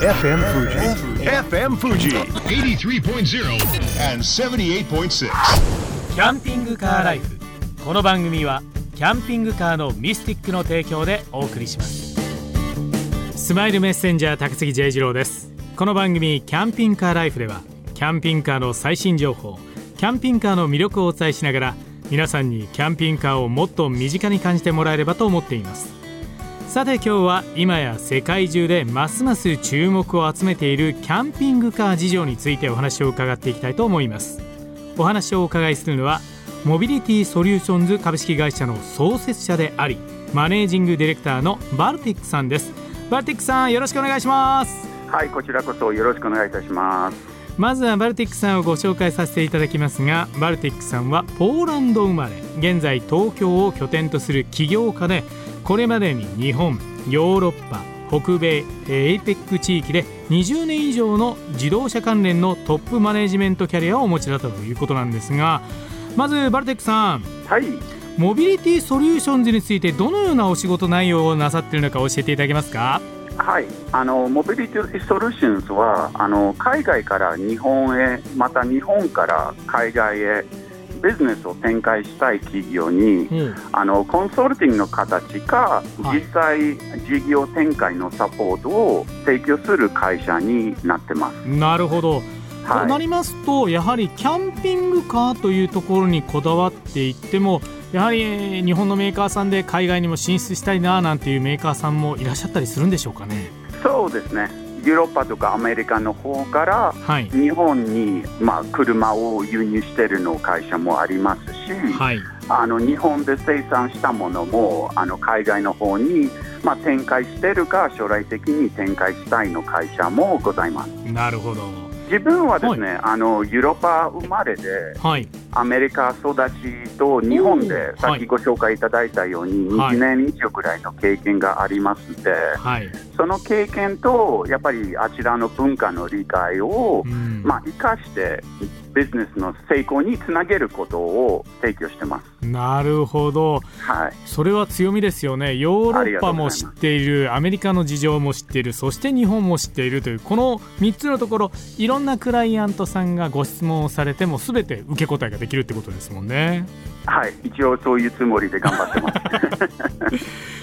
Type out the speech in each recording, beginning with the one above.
FM Fuji. FM Fuji. 83.0 and 78.6. キャンピングカーライフこの番組はキャンピングカーのミスティックの提供でお送りしますスマイルメッセンジャー高杉 J 次郎ですこの番組キャンピングカーライフではキャンピングカーの最新情報キャンピングカーの魅力をお伝えしながら皆さんにキャンピングカーをもっと身近に感じてもらえればと思っていますさて今日は今や世界中でますます注目を集めているキャンピングカー事情についてお話を伺っていきたいと思います。お話をお伺いするのはモビリティソリューションズ株式会社の創設者でありマネージングディレクターのバルティックさんです。バルティックさんよろしくお願いします。はい、こちらこそよろしくお願いいたします。まずはバルティックさんをご紹介させていただきますがバルティックさんはポーランド生まれ現在東京を拠点とする起業家でこれまでに日本ヨーロッパ北米 APEC 地域で20年以上の自動車関連のトップマネジメントキャリアをお持ちだったということなんですがまずバルティックさん。はい、モビリティソリューションズについてどのようなお仕事内容をなさっているのか教えていただけますか？はい、あのモビリティソリューションズはあの海外から日本へ、また日本から海外へビジネスを展開したい企業に、あのコンサルティングの形か、はい実際事業展開のサポートを提供する会社になってます。なるほどとなはい、りますとやはりキャンピングカーというところにこだわっていってもやはりえー日本のメーカーさんで海外にも進出したいななんていうメーカーさんもいらっしゃったりするんでしょうかね。そうですね。ヨーロッパとかアメリカの方からはい、日本に、まあ、車を輸入しているの会社もありますし、はい、あの日本で生産したものもあの海外の方に、まあ、展開しているか将来的に展開したいの会社もございます。なるほど。自分はですね、あのヨーロッパ生まれではい、アメリカ育ちと日本でうん。さっきご紹介いただいたようにはい。20年以上ぐらいの経験がありますので、はい、その経験とやっぱりあちらの文化の理解を、うん。まあ、生かしてビジネスの成功につなげることを提供してます。なるほど。はいそれは強みですよね。ヨーロッパも知っている、アメリカの事情も知っている、そして日本も知っているというこの3つのところ、いろんなクライアントさんがご質問をされてもすべて受け答えができるってことですもんね。はい、一応そういうつもりで頑張ってま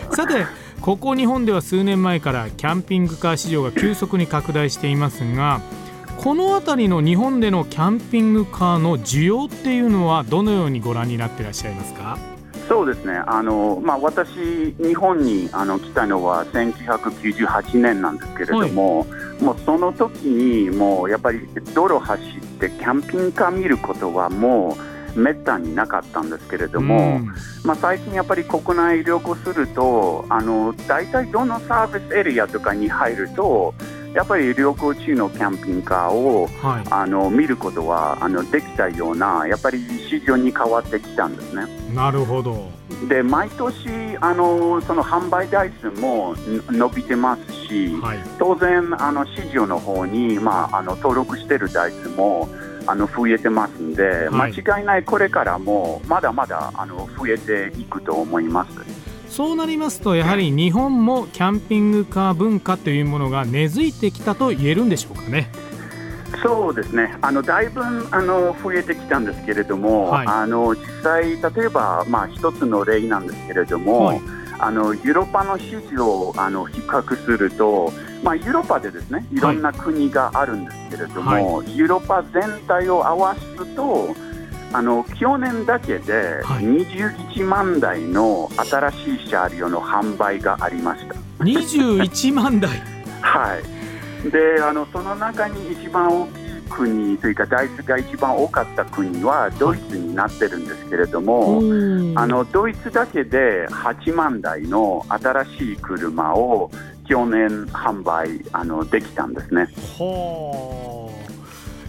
す。さてここ日本では数年前からキャンピングカー市場が急速に拡大していますがこの辺りの日本でのキャンピングカーの需要っていうのはどのようにご覧になっていらっしゃいますか？そうですね、あのまあ、私、日本にあの来たのは1998年なんですけれども、もうその時にもうやっぱり道路走ってキャンピングカー見ることはもうめったになかったんですけれども、うん。まあ、最近やっぱり国内旅行するとあの大体どのサービスエリアとかに入るとやっぱり旅行中のキャンピングカーをはい、あの見ることはあのできたようなやっぱり市場に変わってきたんですね。なるほどで毎年あのその販売台数もん伸びてますし、はい当然あの市場の方にまああの登録している台数もあの増えてますんで、はい間違いないこれからもまだまだあの増えていくと思います。そうなりますとやはり日本もキャンピングカー文化というものが根付いてきたと言えるんでしょうかね。そうですね、あのだいぶあの増えてきたんですけれども、はい。あの実際、例えば、まあ、一つの例なんですけれども、はい。あのヨーロッパの市場をあの比較すると、まあ、ヨーロッパでですねいろんな国があるんですけれども、はい。ヨーロッパ全体を合わすと、あの去年だけではい。21万台の新しい車両の販売がありました。21万台。はい、であのその中に一番大きい国というか台数が一番多かった国はドイツになってるんですけれども、あのドイツだけで8万台の新しい車を去年販売あのできたんですね。はあ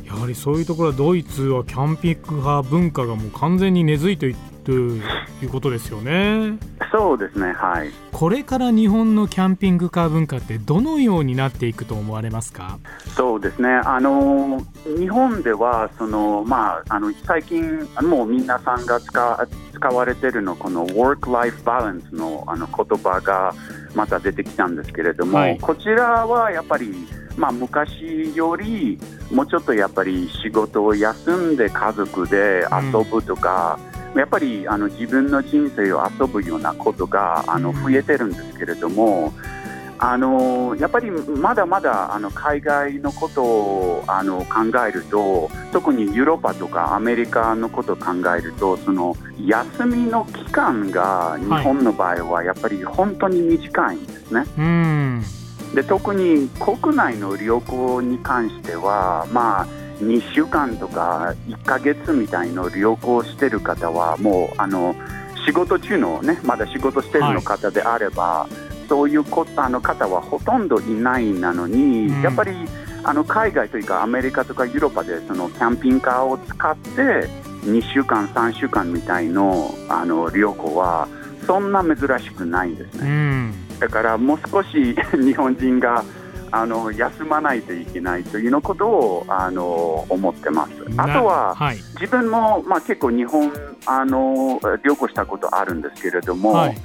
やはりそういうところはドイツはキャンピングカー文化がもう完全に根付いていということですよね。そうですね、はい。これから日本のキャンピングカー文化ってどのようになっていくと思われますか？そうですね、あの日本ではその、まあ、あの最近、もう皆さんが使使われているのこの Work-Life Balance のあの言葉がまた出てきたんですけれども、はいこちらはやっぱりまあ、昔よりもうちょっとやっぱり仕事を休んで家族で遊ぶとか、うん、やっぱりあの自分の人生を遊ぶようなことがあの増えてるんですけれども。あのやっぱりまだまだあの海外のことをあの考えると特にヨーロッパとかアメリカのことを考えるとその休みの期間が日本の場合はやっぱり本当に短いんですね。はい、で特に国内の旅行に関しては、まあ、2週間とか1ヶ月みたいな旅行してる方はもうあの仕事中のねまだ仕事してるの方であれば、はいそういうこあの方はほとんどいないなのに、うん、やっぱりあの海外というかアメリカとかヨーロッパでそのキャンピングカーを使って2週間、3週間みたいのあの旅行はそんな珍しくないんですね。うん、だからもう少し 日本人があの休まないといけないというのことをあの思ってます。あとは、はい、自分も、まあ、結構日本あの旅行したことあるんですけれども、はい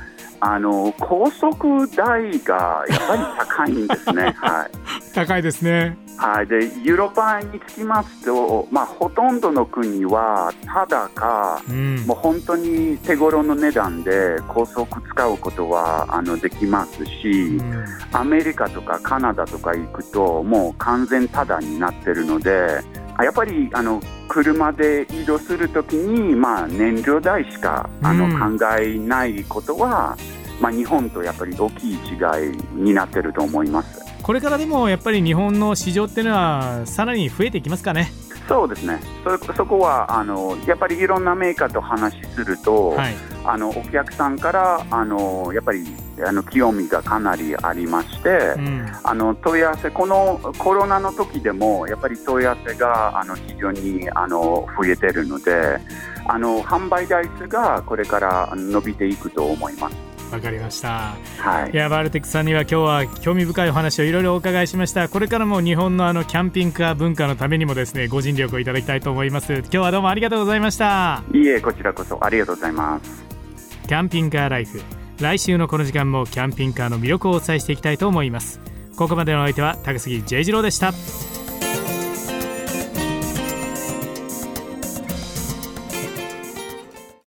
あの高速代がやっぱり高いんですね。はい、高いですね。はい、でヨーロッパにつきますと、まあ、ほとんどの国はただか、うん、もう本当に手頃の値段で高速使うことはあのできますし、うん、アメリカとかカナダとか行くともう完全ただになってるので。やっぱりあの車で移動するときに、まあ、燃料代しかあの、考えないことは、まあ、日本とやっぱり大きい違いになってると思いますこれからでもやっぱり日本の市場っていうのはさらに増えていきますかね。そうですねそそこはあのやっぱりいろんなメーカーと話すると、はい、あのお客さんからあのやっぱりあの興味がかなりありまして、うん、あの問い合わせこのコロナの時でもやっぱり問い合わせがあの非常にあの増えてるのであの販売台数がこれから伸びていくと思います。わかりました、はい、いやバルテックさんには今日は興味深いお話をいろいろお伺いしました。これからも日本のあのキャンピングカー文化のためにもですねご尽力をいただきたいと思います。今日はどうもありがとうございました。いいえこちらこそありがとうございます。キャンピングカーライフ。来週のこの時間もキャンピングカーの魅力をお伝えしていきたいと思います。ここまでの相手は高杉 J 次郎でした